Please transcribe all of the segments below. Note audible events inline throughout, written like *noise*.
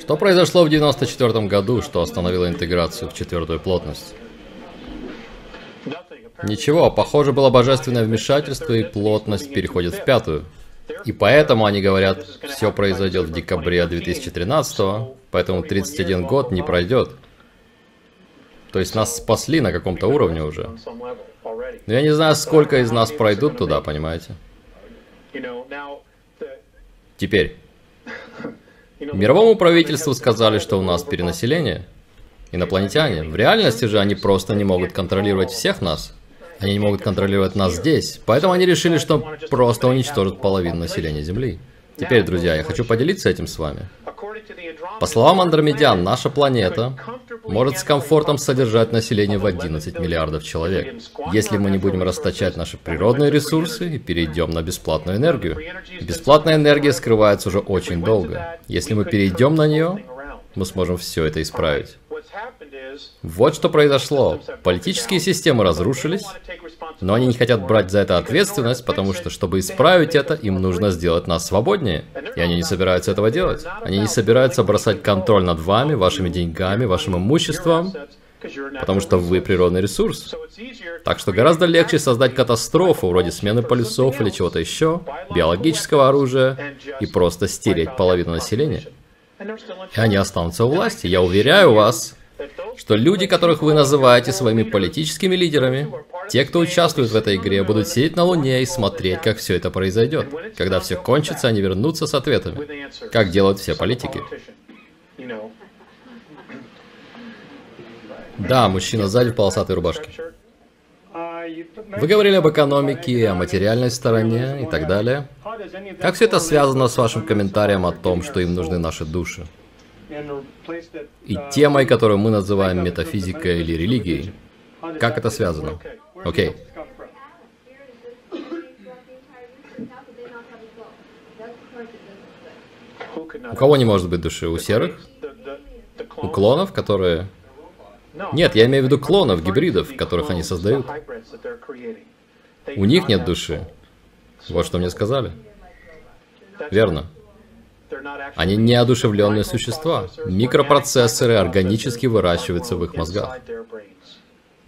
Что произошло в 94 году, что остановило интеграцию в четвертую плотность? Ничего, похоже было божественное вмешательство, и плотность переходит в пятую. И поэтому они говорят, все произойдет в декабре 2013, поэтому 31 год не пройдет. То есть нас спасли на каком-то уровне уже. Но я не знаю, сколько из нас пройдут туда, понимаете? Теперь. Мировому правительству сказали, что у нас перенаселение. Инопланетяне. В реальности же они просто не могут контролировать всех нас. Они не могут контролировать нас здесь. Поэтому они решили, что просто уничтожат половину населения Земли. Теперь, друзья, я хочу поделиться этим с вами. По словам Андромедян, наша планета может с комфортом содержать население в 11 миллиардов человек, если мы не будем расточать наши природные ресурсы и перейдем на бесплатную энергию. Бесплатная энергия скрывается уже очень долго. Если мы перейдем на нее, мы сможем все это исправить. Вот что произошло. Политические системы разрушились, но они не хотят брать за это ответственность, потому что, чтобы исправить это, им нужно сделать нас свободнее. И они не собираются этого делать. Они не собираются бросать контроль над вами, вашими деньгами, вашим имуществом, потому что вы природный ресурс. Так что гораздо легче создать катастрофу, вроде смены полюсов или чего-то еще, биологического оружия, и просто стереть половину населения. И они останутся у власти. Я уверяю вас, что люди, которых вы называете своими политическими лидерами, те, кто участвует в этой игре, будут сидеть на Луне и смотреть, как все это произойдет. Когда все кончится, они вернутся с ответами, как делают все политики. Да, мужчина сзади в полосатой рубашке. Вы говорили об экономике, о материальной стороне и так далее. Как все это связано с вашим комментарием о том, что им нужны наши души? И темой, которую мы называем метафизикой или религией. Как это связано? Окей. Okay. У кого не может быть души? У серых? У клонов, которые... Нет, я имею в виду клонов, гибридов, которых они создают. У них нет души. Вот что мне сказали. Верно. Они неодушевленные существа. Микропроцессоры органически выращиваются в их мозгах.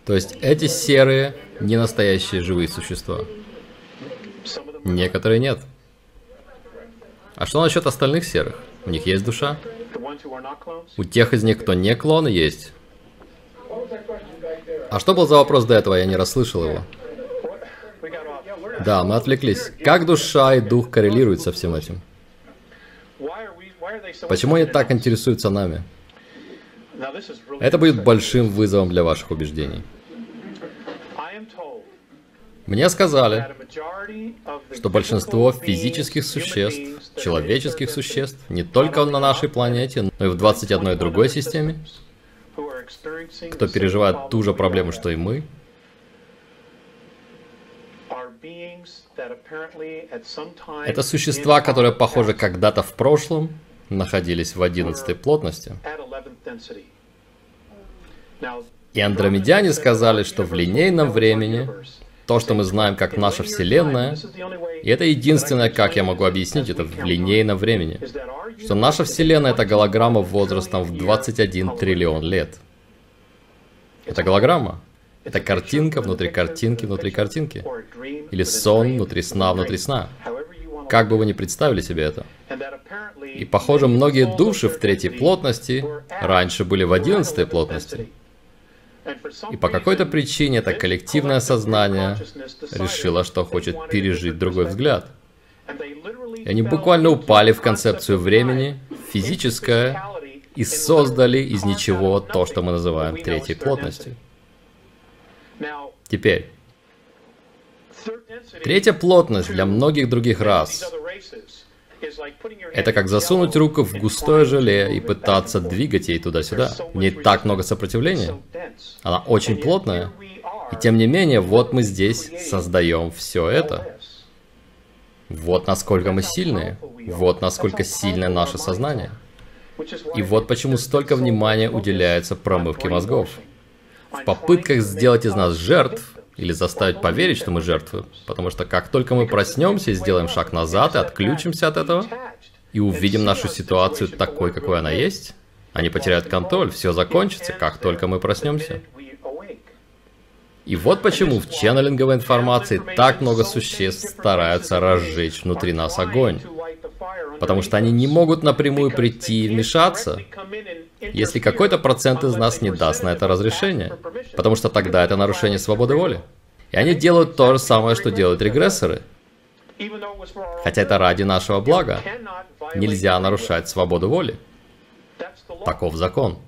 То есть эти серые не настоящие живые существа. Некоторые нет. А что насчет остальных серых? У них есть душа? У тех из них, кто не клоны, есть. А что был за вопрос до этого? Я не расслышал его. Да, мы отвлеклись. Как душа и дух коррелируют со всем этим? Почему они так интересуются нами? Это будет большим вызовом для ваших убеждений. Мне сказали, что большинство физических существ, человеческих существ, не только на нашей планете, но и в 21 другой системе, кто переживает ту же проблему, что и мы, это существа, которые, похоже, когда-то в прошлом находились в одиннадцатой плотности. И андромедяне сказали, что в линейном времени то, что мы знаем как наша Вселенная, и это единственное, как я могу объяснить это в линейном времени, что наша Вселенная это голограмма возрастом в 21 триллион лет. Это голограмма. Это картинка внутри картинки внутри картинки. Или сон внутри сна внутри сна. Как бы вы ни представили себе это. И похоже, многие души в третьей плотности раньше были в одиннадцатой плотности. И по какой-то причине это коллективное сознание решило, что хочет пережить другой взгляд. И они буквально упали в концепцию времени, физическое, и создали из ничего то, что мы называем третьей плотностью. Теперь, третья плотность для многих других рас это как засунуть руку в густое желе и пытаться двигать ей туда-сюда. В ней так много сопротивления. Она очень плотная. И тем не менее, вот мы здесь создаем все это. Вот насколько мы сильные. Вот насколько сильное наше сознание. И вот почему столько внимания уделяется промывке мозгов. В попытках сделать из нас жертв, или заставить поверить, что мы жертвы. Потому что как только мы проснемся и сделаем шаг назад и отключимся от этого, и увидим нашу ситуацию такой, какой она есть, они потеряют контроль, все закончится, как только мы проснемся. И вот почему в ченнелинговой информации так много существ стараются разжечь внутри нас огонь. Потому что они не могут напрямую прийти и вмешаться, если какой-то процент из нас не даст на это разрешение. Потому что тогда это нарушение свободы воли. И они делают то же самое, что делают регрессоры. Хотя это ради нашего блага. Нельзя нарушать свободу воли. Таков закон.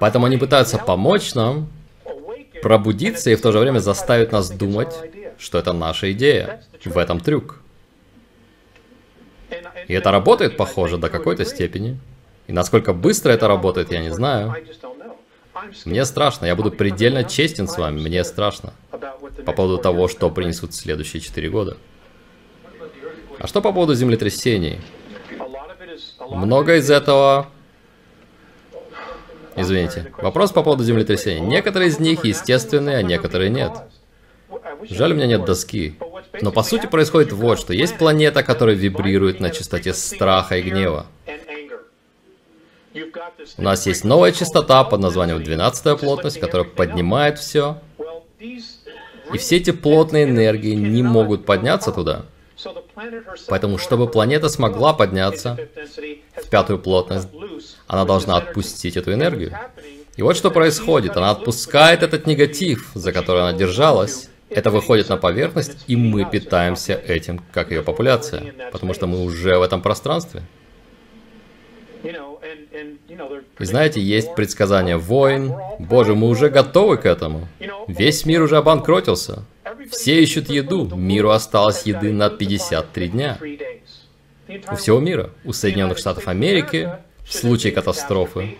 Поэтому они пытаются помочь нам пробудиться и в то же время заставить нас думать, что это наша идея. В этом трюк. И это работает, похоже, до какой-то степени. И насколько быстро это работает, я не знаю. Мне страшно, я буду предельно честен с вами, мне страшно. По поводу того, что принесут следующие четыре года. А что по поводу землетрясений? Много из этого... Извините. Вопрос по поводу землетрясений. Некоторые из них естественные, а некоторые нет. Жаль, у меня нет доски. Но по сути происходит вот что. Есть планета, которая вибрирует на частоте страха и гнева. У нас есть новая частота под названием 12 плотность, которая поднимает все. И все эти плотные энергии не могут подняться туда. Поэтому, чтобы планета смогла подняться в пятую плотность, она должна отпустить эту энергию. И вот что происходит. Она отпускает этот негатив, за который она держалась. Это выходит на поверхность, и мы питаемся этим, как ее популяция. Потому что мы уже в этом пространстве. И знаете, есть предсказания войн. Боже, мы уже готовы к этому. Весь мир уже обанкротился. Все ищут еду. Миру осталось еды на 53 дня. У всего мира. У Соединенных Штатов Америки, в случае катастрофы,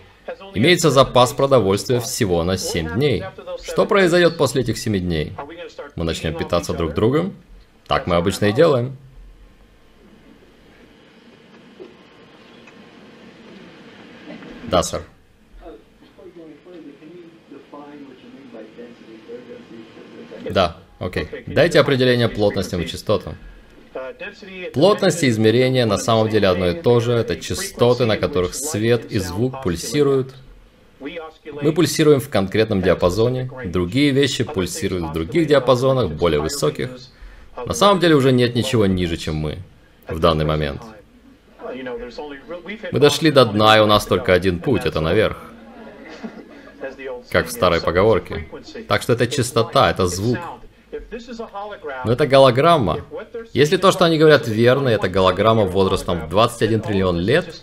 имеется запас продовольствия всего на 7 дней. Что произойдет после этих 7 дней? Мы начнем питаться друг другом? Так мы обычно и делаем. Да, сэр. Да, окей. Дайте определение плотностям и частотам. Плотность и измерение на самом деле одно и то же. Это частоты, на которых свет и звук пульсируют. Мы пульсируем в конкретном диапазоне, другие вещи пульсируют в других диапазонах, более высоких. На самом деле уже нет ничего ниже, чем мы в данный момент. Мы дошли до дна, и у нас только один путь, это наверх. Как в старой поговорке. Так что это частота, это звук. Но это голограмма. Если то, что они говорят, верно, это голограмма возрастом в 21 триллион лет,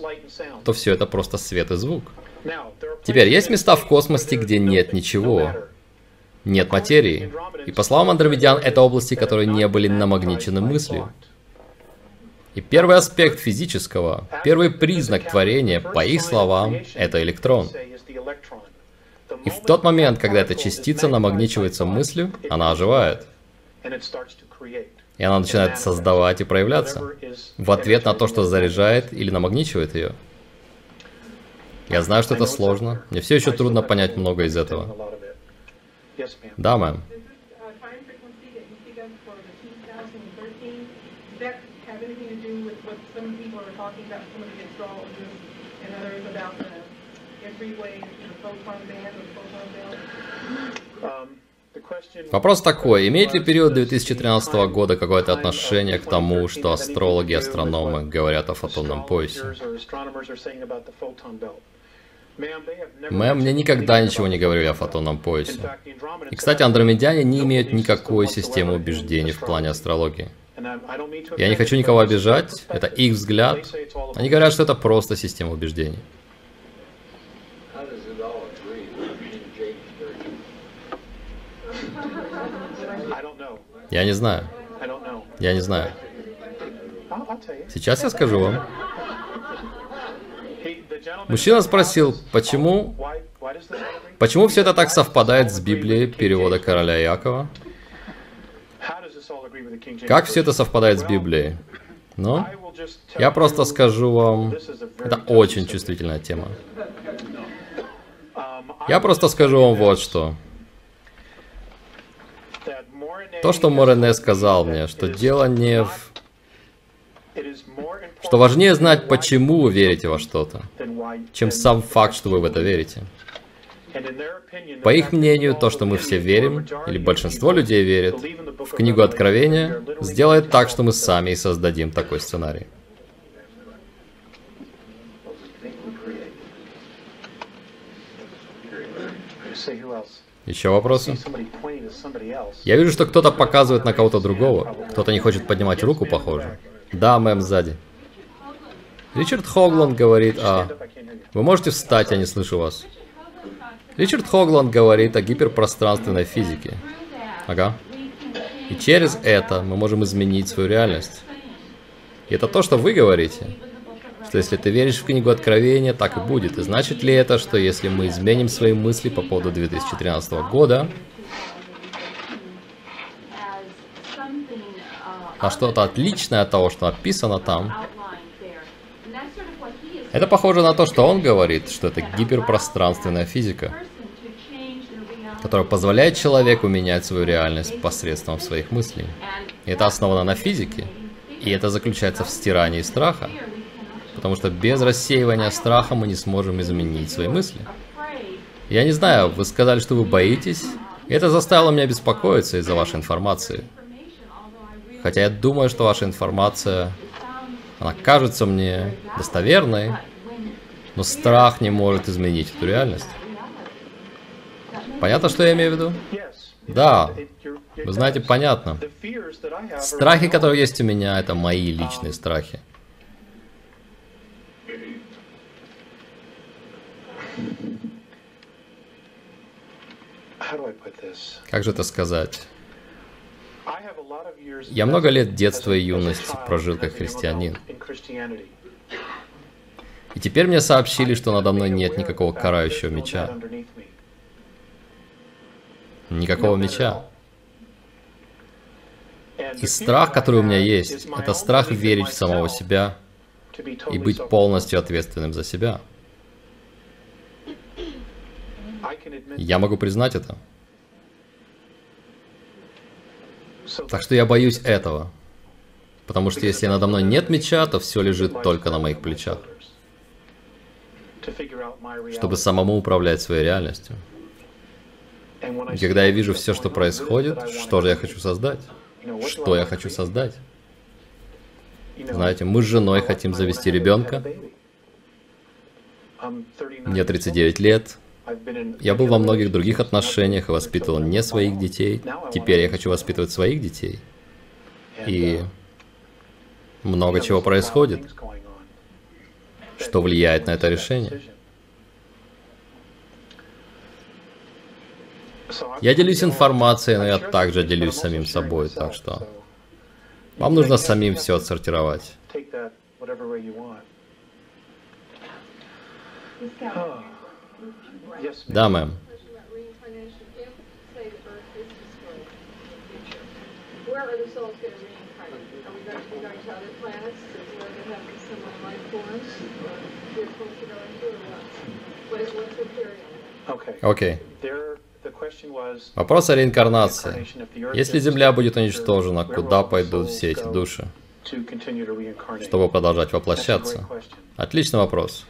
то все это просто свет и звук. Теперь, есть места в космосе, где нет ничего. Нет материи. И по словам андромедян, это области, которые не были намагничены мыслью. И первый аспект физического, первый признак творения, по их словам, это электрон. И в тот момент, когда эта частица намагничивается мыслью, она оживает. И она начинает создавать и проявляться в ответ на то, что заряжает или намагничивает ее. Я знаю, что это сложно. Мне все еще трудно понять много из этого. Да, мэм. Вопрос такой, имеет ли период 2013 года какое-то отношение к тому, что астрологи и астрономы говорят о фотонном поясе? Мэм, мне никогда ничего не говорили о фотонном поясе. И, кстати, андромедяне не имеют никакой системы убеждений в плане астрологии. Я не хочу никого обижать, это их взгляд. Они говорят, что это просто система убеждений. Я не знаю. Я не знаю. Сейчас я скажу вам. Мужчина спросил, почему, почему все это так совпадает с Библией перевода короля Якова? Как все это совпадает с Библией? Ну, я просто скажу вам, это очень чувствительная тема. Я просто скажу вам вот что. То, что Морене сказал мне, что дело не в... что важнее знать, почему вы верите во что-то, чем сам факт, что вы в это верите. По их мнению, то, что мы все верим, или большинство людей верит, в книгу Откровения, сделает так, что мы сами и создадим такой сценарий. Еще вопросы? Я вижу, что кто-то показывает на кого-то другого. Кто-то не хочет поднимать руку, похоже. Да, мэм, сзади. Ричард Хогланд говорит о... Вы можете встать, я не слышу вас. Ричард Хогланд говорит о гиперпространственной физике. Ага. И через это мы можем изменить свою реальность. И это то, что вы говорите что если ты веришь в книгу Откровения, так и будет. И значит ли это, что если мы изменим свои мысли по поводу 2013 года, а что-то отличное от того, что написано там, это похоже на то, что он говорит, что это гиперпространственная физика, которая позволяет человеку менять свою реальность посредством своих мыслей. И это основано на физике. И это заключается в стирании страха. Потому что без рассеивания страха мы не сможем изменить свои мысли. Я не знаю, вы сказали, что вы боитесь. Это заставило меня беспокоиться из-за вашей информации. Хотя я думаю, что ваша информация, она кажется мне достоверной, но страх не может изменить эту реальность. Понятно, что я имею в виду? Да, вы знаете, понятно. Страхи, которые есть у меня, это мои личные страхи. Как же это сказать? Я много лет детства и юности прожил как христианин. И теперь мне сообщили, что надо мной нет никакого карающего меча. Никакого меча. И страх, который у меня есть, это страх верить в самого себя и быть полностью ответственным за себя. Я могу признать это. Так что я боюсь этого. Потому что если надо мной нет меча, то все лежит только на моих плечах. Чтобы самому управлять своей реальностью. И когда я вижу все, что происходит, что же я хочу создать? Что я хочу создать? Знаете, мы с женой хотим завести ребенка. Мне 39 лет, я был во многих других отношениях и воспитывал не своих детей. Теперь я хочу воспитывать своих детей. И много чего происходит, что влияет на это решение. Я делюсь информацией, но я также делюсь самим собой, так что вам нужно самим все отсортировать. Да, мэм. Окей. Вопрос о реинкарнации. Если Земля будет уничтожена, куда пойдут все эти души, чтобы продолжать воплощаться? Отличный вопрос.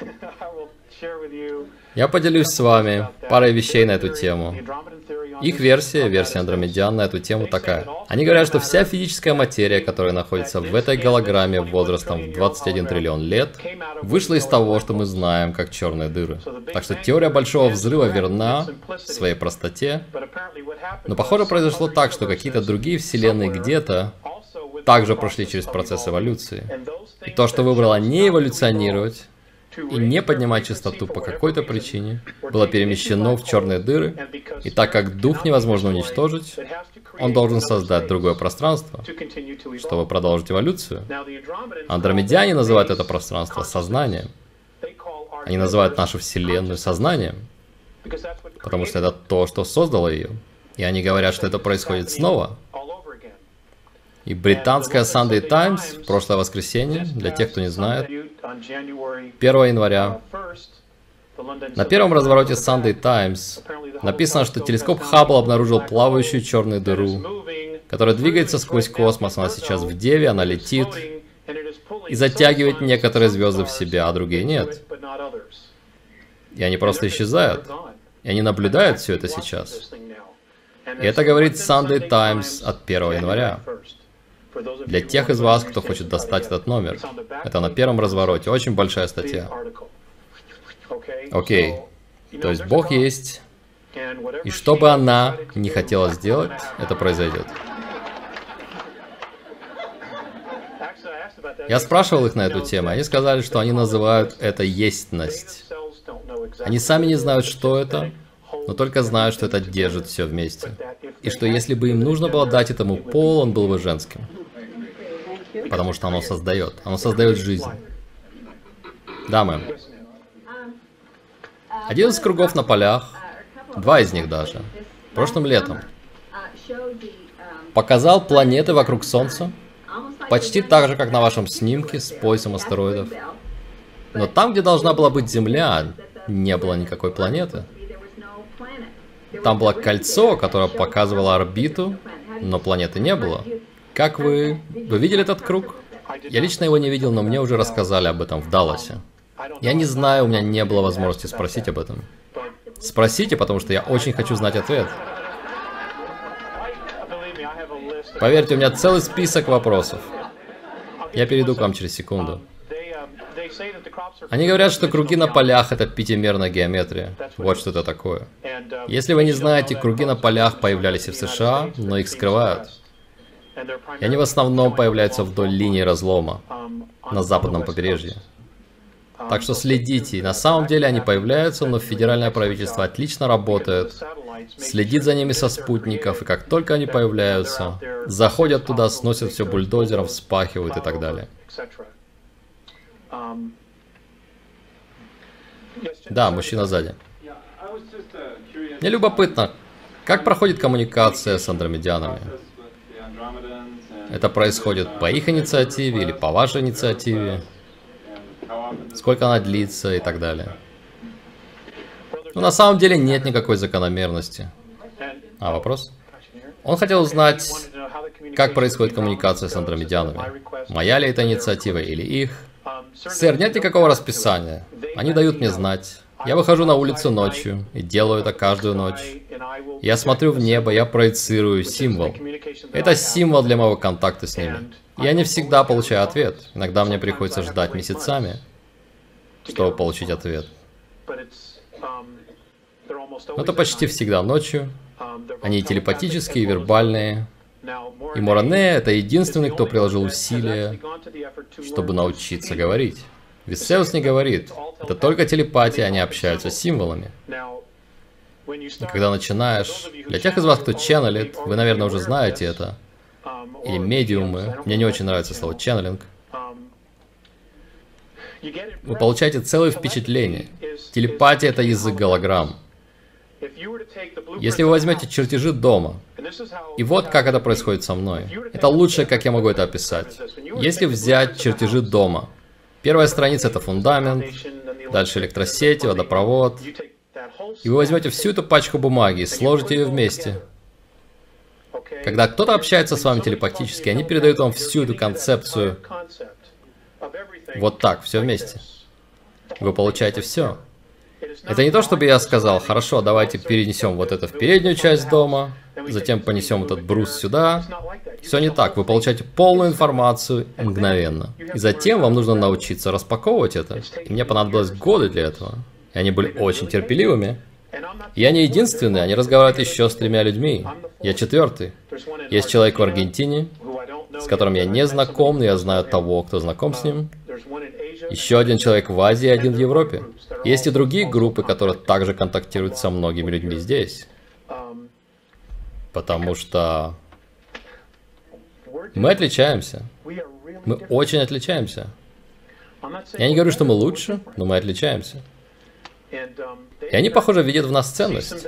*laughs* Я поделюсь с вами парой вещей на эту тему. Их версия, версия Андромедиан на эту тему такая. Они говорят, что вся физическая материя, которая находится в этой голограмме возрастом в 21 триллион лет, вышла из того, что мы знаем как черные дыры. Так что теория Большого Взрыва верна в своей простоте, но похоже произошло так, что какие-то другие вселенные где-то также прошли через процесс эволюции. И то, что выбрало не эволюционировать, и не поднимать частоту по какой-то причине, было перемещено в черные дыры, и так как дух невозможно уничтожить, он должен создать другое пространство, чтобы продолжить эволюцию. Андромедиане называют это пространство сознанием. Они называют нашу Вселенную сознанием, потому что это то, что создало ее. И они говорят, что это происходит снова, и британская Sunday Times в прошлое воскресенье, для тех, кто не знает, 1 января, на первом развороте Sunday Times написано, что телескоп Хаббл обнаружил плавающую черную дыру которая двигается сквозь космос. Она сейчас в Деве, она летит и затягивает некоторые звезды в себя, а другие нет. И они просто исчезают. И они наблюдают все это сейчас. И это говорит Sunday Times от 1 января. Для тех из вас, кто хочет достать этот номер. Это на первом развороте. Очень большая статья. Окей. Okay. То есть Бог есть. И что бы она не хотела сделать, это произойдет. Я спрашивал их на эту тему, они сказали, что они называют это естьность. Они сами не знают, что это, но только знают, что это держит все вместе. И что если бы им нужно было дать этому пол, он был бы женским. Потому что оно создает. Оно создает жизнь. Да, мэм. Один из кругов на полях, два из них даже, прошлым летом, показал планеты вокруг Солнца, почти так же, как на вашем снимке с поясом астероидов. Но там, где должна была быть Земля, не было никакой планеты. Там было кольцо, которое показывало орбиту, но планеты не было. Как вы... Вы видели этот круг? Я лично его не видел, но мне уже рассказали об этом в Далласе. Я не знаю, у меня не было возможности спросить об этом. Спросите, потому что я очень хочу знать ответ. Поверьте, у меня целый список вопросов. Я перейду к вам через секунду. Они говорят, что круги на полях — это пятимерная геометрия. Вот что это такое. Если вы не знаете, круги на полях появлялись и в США, но их скрывают. И они в основном появляются вдоль линии разлома на западном побережье. Так что следите. На самом деле они появляются, но федеральное правительство отлично работает, следит за ними со спутников, и как только они появляются, заходят туда, сносят все бульдозером, вспахивают и так далее. Да, мужчина сзади. Мне любопытно, как проходит коммуникация с андромедянами? Это происходит по их инициативе или по вашей инициативе? Сколько она длится и так далее? Ну, на самом деле нет никакой закономерности. А, вопрос? Он хотел узнать, как происходит коммуникация с андромедянами. Моя ли это инициатива или их? Сэр, нет никакого расписания. Они дают мне знать. Я выхожу на улицу ночью и делаю это каждую ночь. Я смотрю в небо, я проецирую символ. Это символ для моего контакта с ними. Я не всегда получаю ответ. Иногда мне приходится ждать месяцами, чтобы получить ответ. Но это почти всегда ночью. Они телепатические, вербальные. И Моране — это единственный, кто приложил усилия, чтобы научиться говорить. Висеус не говорит. Это только телепатия, они общаются с символами. И когда начинаешь... Для тех из вас, кто ченнелит, вы, наверное, уже знаете это. Или медиумы. Мне не очень нравится слово ченнелинг. Вы получаете целое впечатление. Телепатия — это язык голограмм. Если вы возьмете чертежи дома, и вот как это происходит со мной. Это лучшее, как я могу это описать. Если взять чертежи дома, первая страница это фундамент, дальше электросети, водопровод, и вы возьмете всю эту пачку бумаги и сложите ее вместе. Когда кто-то общается с вами телепатически, они передают вам всю эту концепцию вот так, все вместе. Вы получаете все. Это не то, чтобы я сказал, хорошо, давайте перенесем вот это в переднюю часть дома, затем понесем этот брус сюда. Все не так, вы получаете полную информацию мгновенно. И затем вам нужно научиться распаковывать это. И мне понадобилось годы для этого. И они были очень терпеливыми. Я не единственный, они разговаривают еще с тремя людьми. Я четвертый. Есть человек в Аргентине, с которым я не знаком, но я знаю того, кто знаком с ним. Еще один человек в Азии, один в Европе. Есть и другие группы, которые также контактируют со многими людьми здесь. Потому что мы отличаемся. Мы очень отличаемся. Я не говорю, что мы лучше, но мы отличаемся. И они, похоже, видят в нас ценность.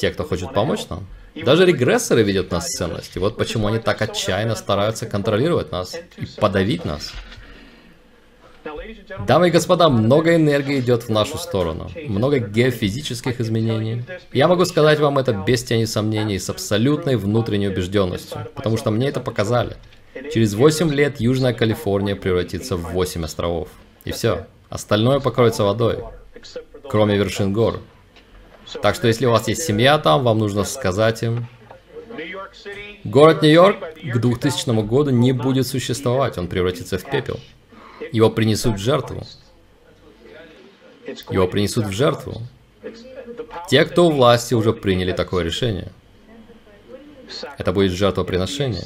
Те, кто хочет помочь нам. Даже регрессоры видят в нас ценность. И вот почему они так отчаянно стараются контролировать нас и подавить нас. Дамы и господа, много энергии идет в нашу сторону. Много геофизических изменений. Я могу сказать вам это без тени сомнений, с абсолютной внутренней убежденностью, потому что мне это показали. Через 8 лет Южная Калифорния превратится в 8 островов. И все. Остальное покроется водой. Кроме вершин гор. Так что если у вас есть семья там, вам нужно сказать им, город Нью-Йорк к 2000 году не будет существовать, он превратится в пепел. Его принесут в жертву. Его принесут в жертву. Те, кто у власти, уже приняли такое решение. Это будет жертвоприношение.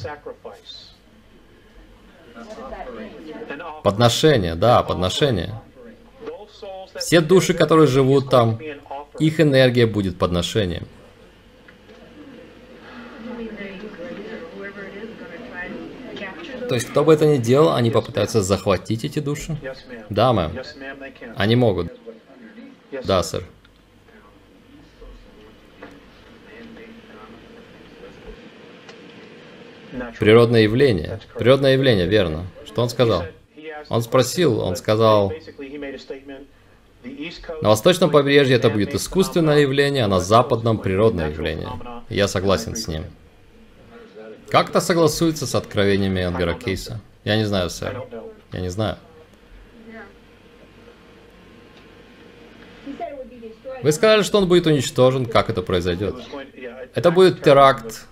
Подношение, да, подношение. Все души, которые живут там, их энергия будет подношением. То есть, кто бы это ни делал, они попытаются захватить эти души? Да, мэм. Они могут. Да, сэр. Природное явление. Природное явление, верно. Что он сказал? Он спросил, он сказал, на восточном побережье это будет искусственное явление, а на западном природное явление. Я согласен с ним. Как это согласуется с откровениями Энгера Кейса? Я не знаю, сэр. Я не знаю. Вы сказали, что он будет уничтожен. Как это произойдет? Это будет теракт,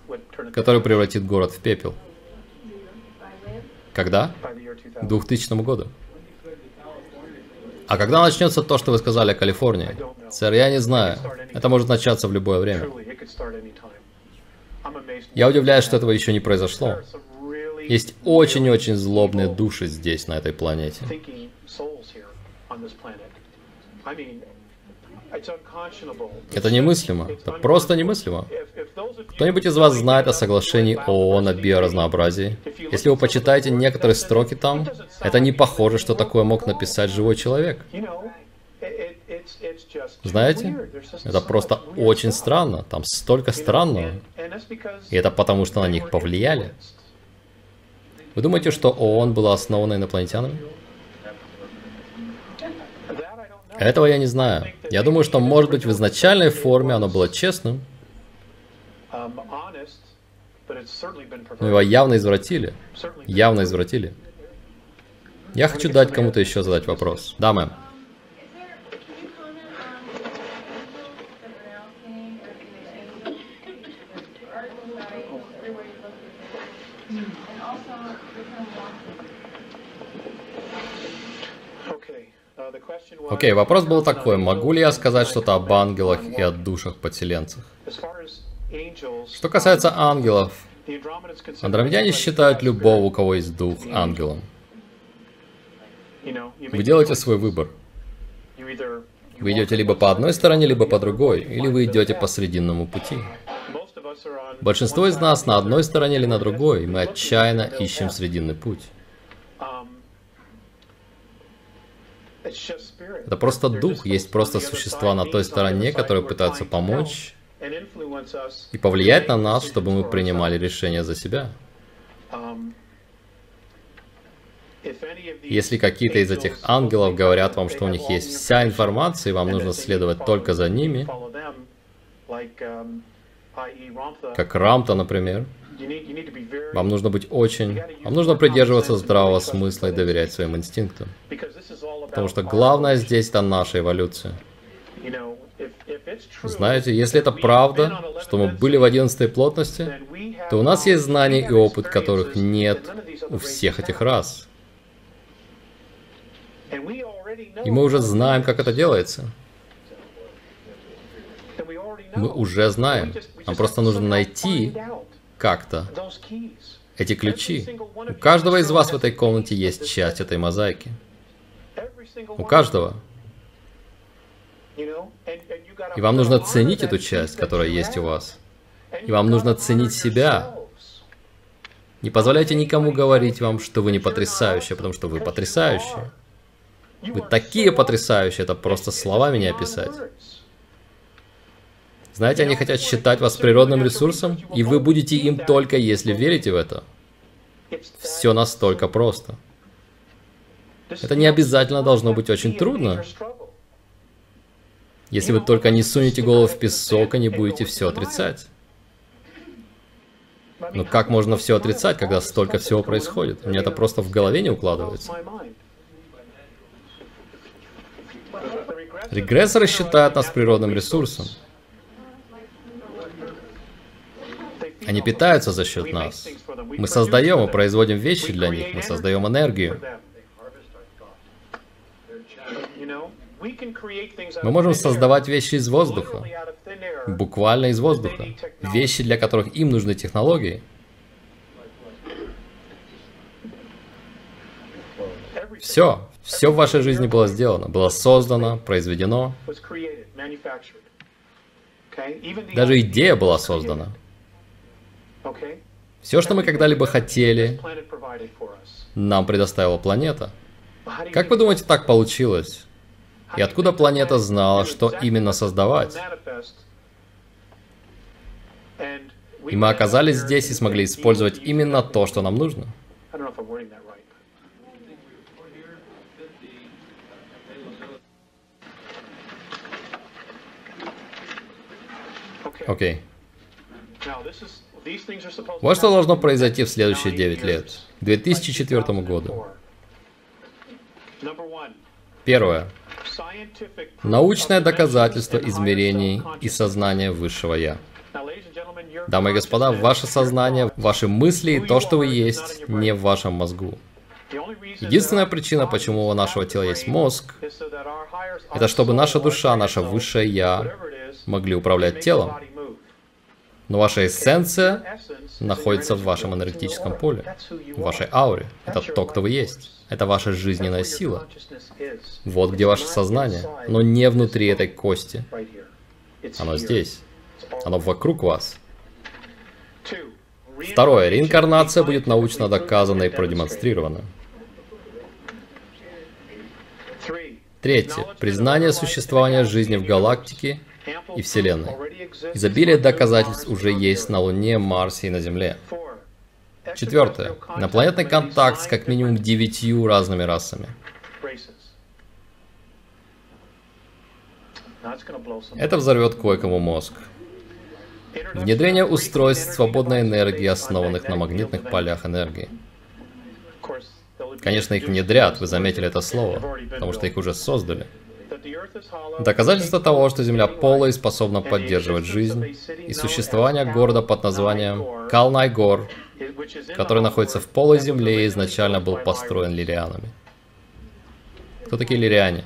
который превратит город в пепел. Когда? К 2000 году. А когда начнется то, что вы сказали о Калифорнии? Сэр, я не знаю. Это может начаться в любое время. Я удивляюсь, что этого еще не произошло. Есть очень-очень злобные души здесь, на этой планете. Это немыслимо. Это просто немыслимо. Кто-нибудь из вас знает о соглашении ООН о биоразнообразии? Если вы почитаете некоторые строки там, это не похоже, что такое мог написать живой человек. Знаете, это просто очень странно. Там столько странного. И это потому, что на них повлияли. Вы думаете, что ООН была основана инопланетянами? Этого я не знаю. Я думаю, что, может быть, в изначальной форме оно было честным, но его явно извратили. Явно извратили. Я хочу дать кому-то еще задать вопрос. Да, мэм. Окей, вопрос был такой, могу ли я сказать что-то об ангелах и о душах подселенцах? Что касается ангелов, андромедяне считают любого, у кого есть дух, ангелом. Вы делаете свой выбор. Вы идете либо по одной стороне, либо по другой, или вы идете по срединному пути. Большинство из нас на одной стороне или на другой, и мы отчаянно ищем срединный путь. Это просто дух, есть просто существа на той стороне, которые пытаются помочь и повлиять на нас, чтобы мы принимали решения за себя. Если какие-то из этих ангелов говорят вам, что у них есть вся информация, и вам нужно следовать только за ними, как Рамта, например, вам нужно быть очень... Вам нужно придерживаться здравого смысла и доверять своим инстинктам. Потому что главное здесь это наша эволюция. Знаете, если это правда, что мы были в одиннадцатой плотности, то у нас есть знания и опыт, которых нет у всех этих рас. И мы уже знаем, как это делается. Мы уже знаем. Нам просто нужно найти как-то эти ключи. У каждого из вас в этой комнате есть часть этой мозаики. У каждого. И вам нужно ценить эту часть, которая есть у вас. И вам нужно ценить себя. Не позволяйте никому говорить вам, что вы не потрясающие, потому что вы потрясающие. Вы такие потрясающие, это просто словами не описать. Знаете, они хотят считать вас природным ресурсом, и вы будете им только, если верите в это. Все настолько просто. Это не обязательно должно быть очень трудно. Если вы только не сунете голову в песок и не будете все отрицать. Но как можно все отрицать, когда столько всего происходит? Мне это просто в голове не укладывается. Регрессоры считают нас природным ресурсом. Они питаются за счет нас. Мы создаем и производим вещи для них, мы создаем энергию. Мы можем создавать вещи из воздуха, буквально из воздуха. Вещи, для которых им нужны технологии. Все, все в вашей жизни было сделано, было создано, произведено. Даже идея была создана. Все, что мы когда-либо хотели, нам предоставила планета. Как вы думаете, так получилось? И откуда планета знала, что именно создавать? И мы оказались здесь и смогли использовать именно то, что нам нужно. Окей. Вот что должно произойти в следующие 9 лет, к 2004 году. Первое. Научное доказательство измерений и сознания высшего Я. Дамы и господа, ваше сознание, ваши мысли и то, что вы есть, не в вашем мозгу. Единственная причина, почему у нашего тела есть мозг, это чтобы наша душа, наше высшее Я могли управлять телом. Но ваша эссенция находится в вашем энергетическом поле, в вашей ауре. Это то, кто вы есть. Это ваша жизненная сила. Вот где ваше сознание. Но не внутри этой кости. Оно здесь. Оно вокруг вас. Второе. Реинкарнация будет научно доказана и продемонстрирована. Третье. Признание существования жизни в галактике и Вселенной. Изобилие доказательств уже есть на Луне, Марсе и на Земле. Четвертое. Инопланетный контакт с как минимум девятью разными расами. Это взорвет кое-кому мозг. Внедрение устройств свободной энергии, основанных на магнитных полях энергии. Конечно, их внедрят, вы заметили это слово, потому что их уже создали. Доказательство того, что Земля полая и способна поддерживать жизнь, и существование города под названием Калнайгор, который находится в полой Земле и изначально был построен лирианами. Кто такие лириане?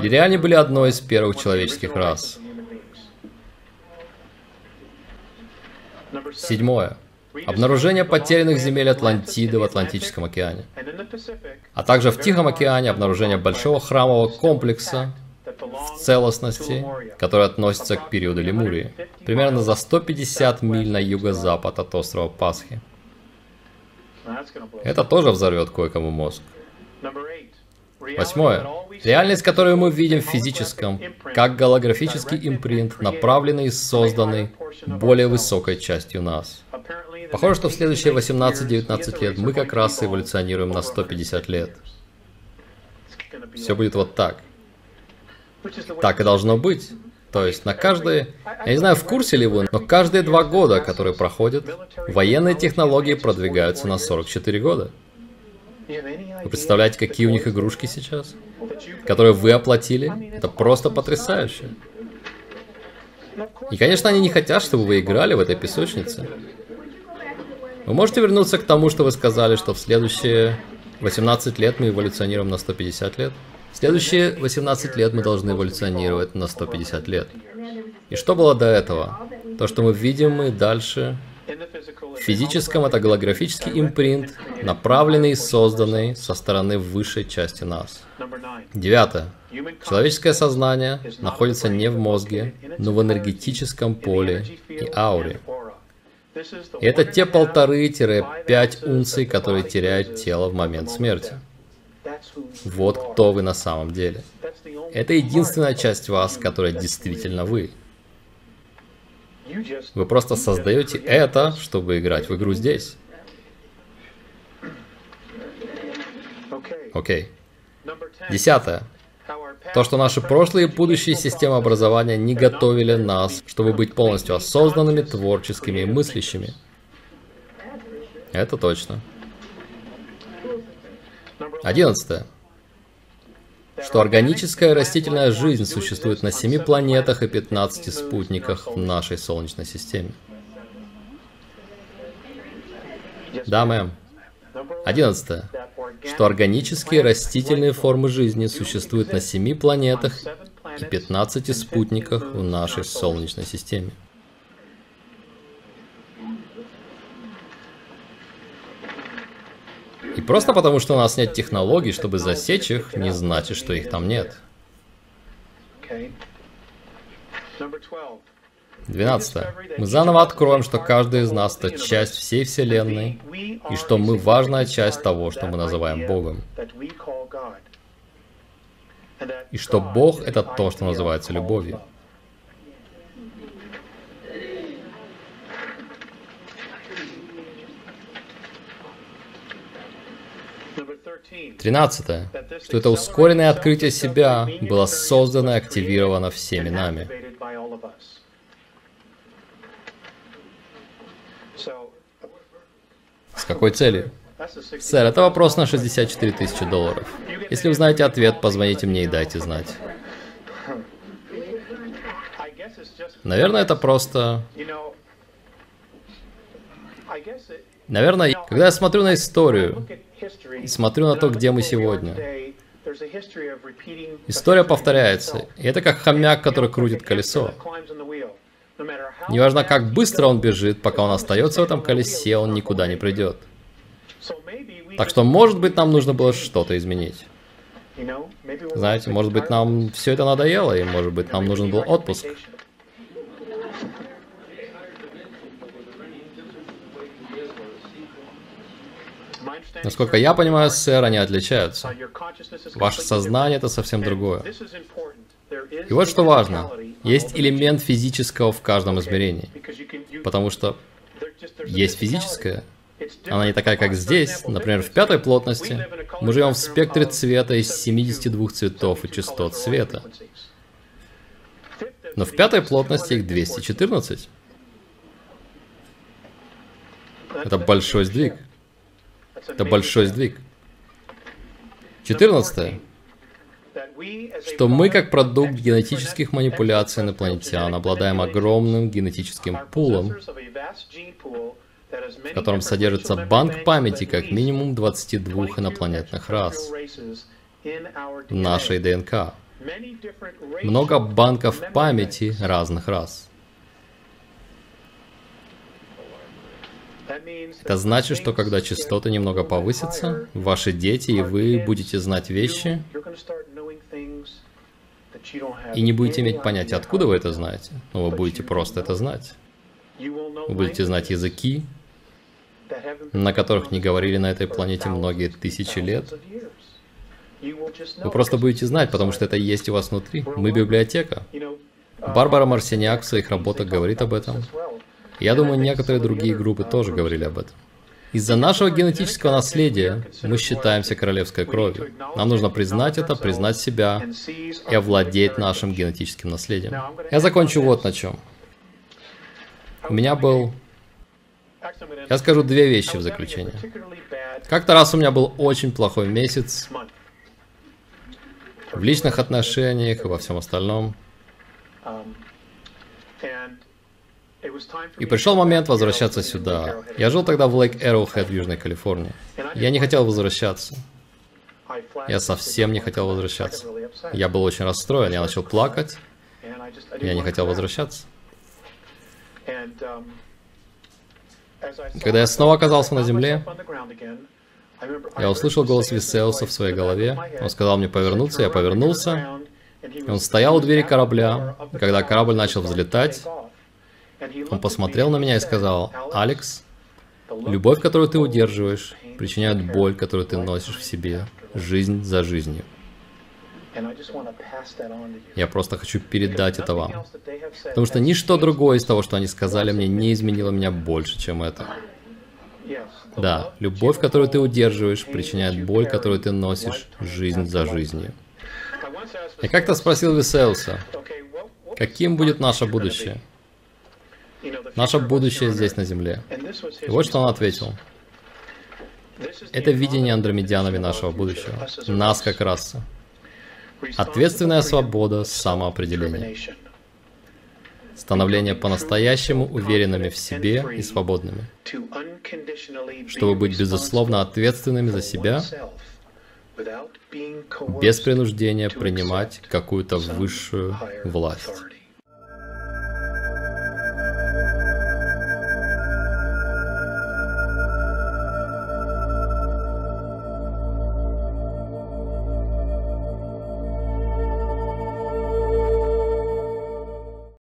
Лириане были одной из первых человеческих рас. Седьмое. Обнаружение потерянных земель Атлантиды в Атлантическом океане. А также в Тихом океане обнаружение большого храмового комплекса, в целостности, которая относится к периоду Лемурии, примерно за 150 миль на юго-запад от острова Пасхи. Это тоже взорвет кое-кому мозг. Восьмое. Реальность, которую мы видим в физическом, как голографический импринт, направленный и созданный более высокой частью нас. Похоже, что в следующие 18-19 лет мы как раз эволюционируем на 150 лет. Все будет вот так. Так и должно быть. То есть на каждые, я не знаю, в курсе ли вы, но каждые два года, которые проходят, военные технологии продвигаются на 44 года. Вы представляете, какие у них игрушки сейчас? Которые вы оплатили? Это просто потрясающе. И, конечно, они не хотят, чтобы вы играли в этой песочнице. Вы можете вернуться к тому, что вы сказали, что в следующие 18 лет мы эволюционируем на 150 лет? Следующие 18 лет мы должны эволюционировать на 150 лет. И что было до этого? То, что мы видим и дальше. В физическом это голографический импринт, направленный и созданный со стороны высшей части нас. Девятое. Человеческое сознание находится не в мозге, но в энергетическом поле и ауре. И это те полторы-пять унций, которые теряют тело в момент смерти. Вот кто вы на самом деле. Это единственная часть вас, которая действительно вы. Вы просто создаете это, чтобы играть в игру здесь. Окей. Десятое. То, что наши прошлые и будущие системы образования не готовили нас, чтобы быть полностью осознанными, творческими и мыслящими. Это точно. Одиннадцатое. Что органическая растительная жизнь существует на семи планетах и 15 спутниках в нашей Солнечной системе. Да, мэм. Одиннадцатое. Что органические растительные формы жизни существуют на семи планетах и 15 спутниках в нашей Солнечной системе. Просто потому, что у нас нет технологий, чтобы засечь их, не значит, что их там нет. 12. Мы заново откроем, что каждый из нас – это часть всей Вселенной, и что мы – важная часть того, что мы называем Богом. И что Бог – это то, что называется любовью. Тринадцатое. Что это ускоренное открытие себя было создано и активировано всеми нами. С какой целью? Сэр, это вопрос на 64 тысячи долларов. Если вы знаете ответ, позвоните мне и дайте знать. Наверное, это просто... Наверное, когда я смотрю на историю, и смотрю на то, где мы сегодня, история повторяется. И это как хомяк, который крутит колесо. Неважно, как быстро он бежит, пока он остается в этом колесе, он никуда не придет. Так что, может быть, нам нужно было что-то изменить. Знаете, может быть, нам все это надоело, и может быть, нам нужен был отпуск. Насколько я понимаю, сэр, они отличаются. Ваше сознание — это совсем другое. И вот что важно. Есть элемент физического в каждом измерении. Потому что есть физическое. Она не такая, как здесь. Например, в пятой плотности мы живем в спектре цвета из 72 цветов и частот света. Но в пятой плотности их 214. Это большой сдвиг. Это большой сдвиг. 14 что мы, как продукт генетических манипуляций инопланетян, обладаем огромным генетическим пулом, в котором содержится банк памяти как минимум 22 инопланетных рас в нашей ДНК. Много банков памяти разных рас. Это значит, что когда частоты немного повысятся, ваши дети и вы будете знать вещи, и не будете иметь понятия, откуда вы это знаете, но вы будете просто это знать. Вы будете знать языки, на которых не говорили на этой планете многие тысячи лет. Вы просто будете знать, потому что это есть у вас внутри. Мы библиотека. Барбара Марсиняк в своих работах говорит об этом. Я думаю, некоторые другие группы тоже говорили об этом. Из-за нашего генетического наследия мы считаемся королевской кровью. Нам нужно признать это, признать себя и овладеть нашим генетическим наследием. Я закончу вот на чем. У меня был... Я скажу две вещи в заключение. Как-то раз у меня был очень плохой месяц в личных отношениях и во всем остальном. И пришел момент возвращаться сюда. Я жил тогда в Лейк Arrowhead в Южной Калифорнии. Я не хотел возвращаться. Я совсем не хотел возвращаться. Я был очень расстроен, я начал плакать. Я не хотел возвращаться. Когда я снова оказался на земле, я услышал голос Виселса в своей голове. Он сказал мне повернуться, я повернулся. Он стоял у двери корабля. Когда корабль начал взлетать, он посмотрел на меня и сказал, «Алекс, любовь, которую ты удерживаешь, причиняет боль, которую ты носишь в себе, жизнь за жизнью. Я просто хочу передать это вам. Потому что ничто другое из того, что они сказали мне, не изменило меня больше, чем это. Да, любовь, которую ты удерживаешь, причиняет боль, которую ты носишь жизнь за жизнью. Я как-то спросил Виселса, каким будет наше будущее? Наше будущее здесь на Земле. И вот что он ответил. Это видение андромедянами нашего будущего. Нас как раса. Ответственная свобода самоопределения. Становление по-настоящему уверенными в себе и свободными. Чтобы быть безусловно ответственными за себя, без принуждения принимать какую-то высшую власть.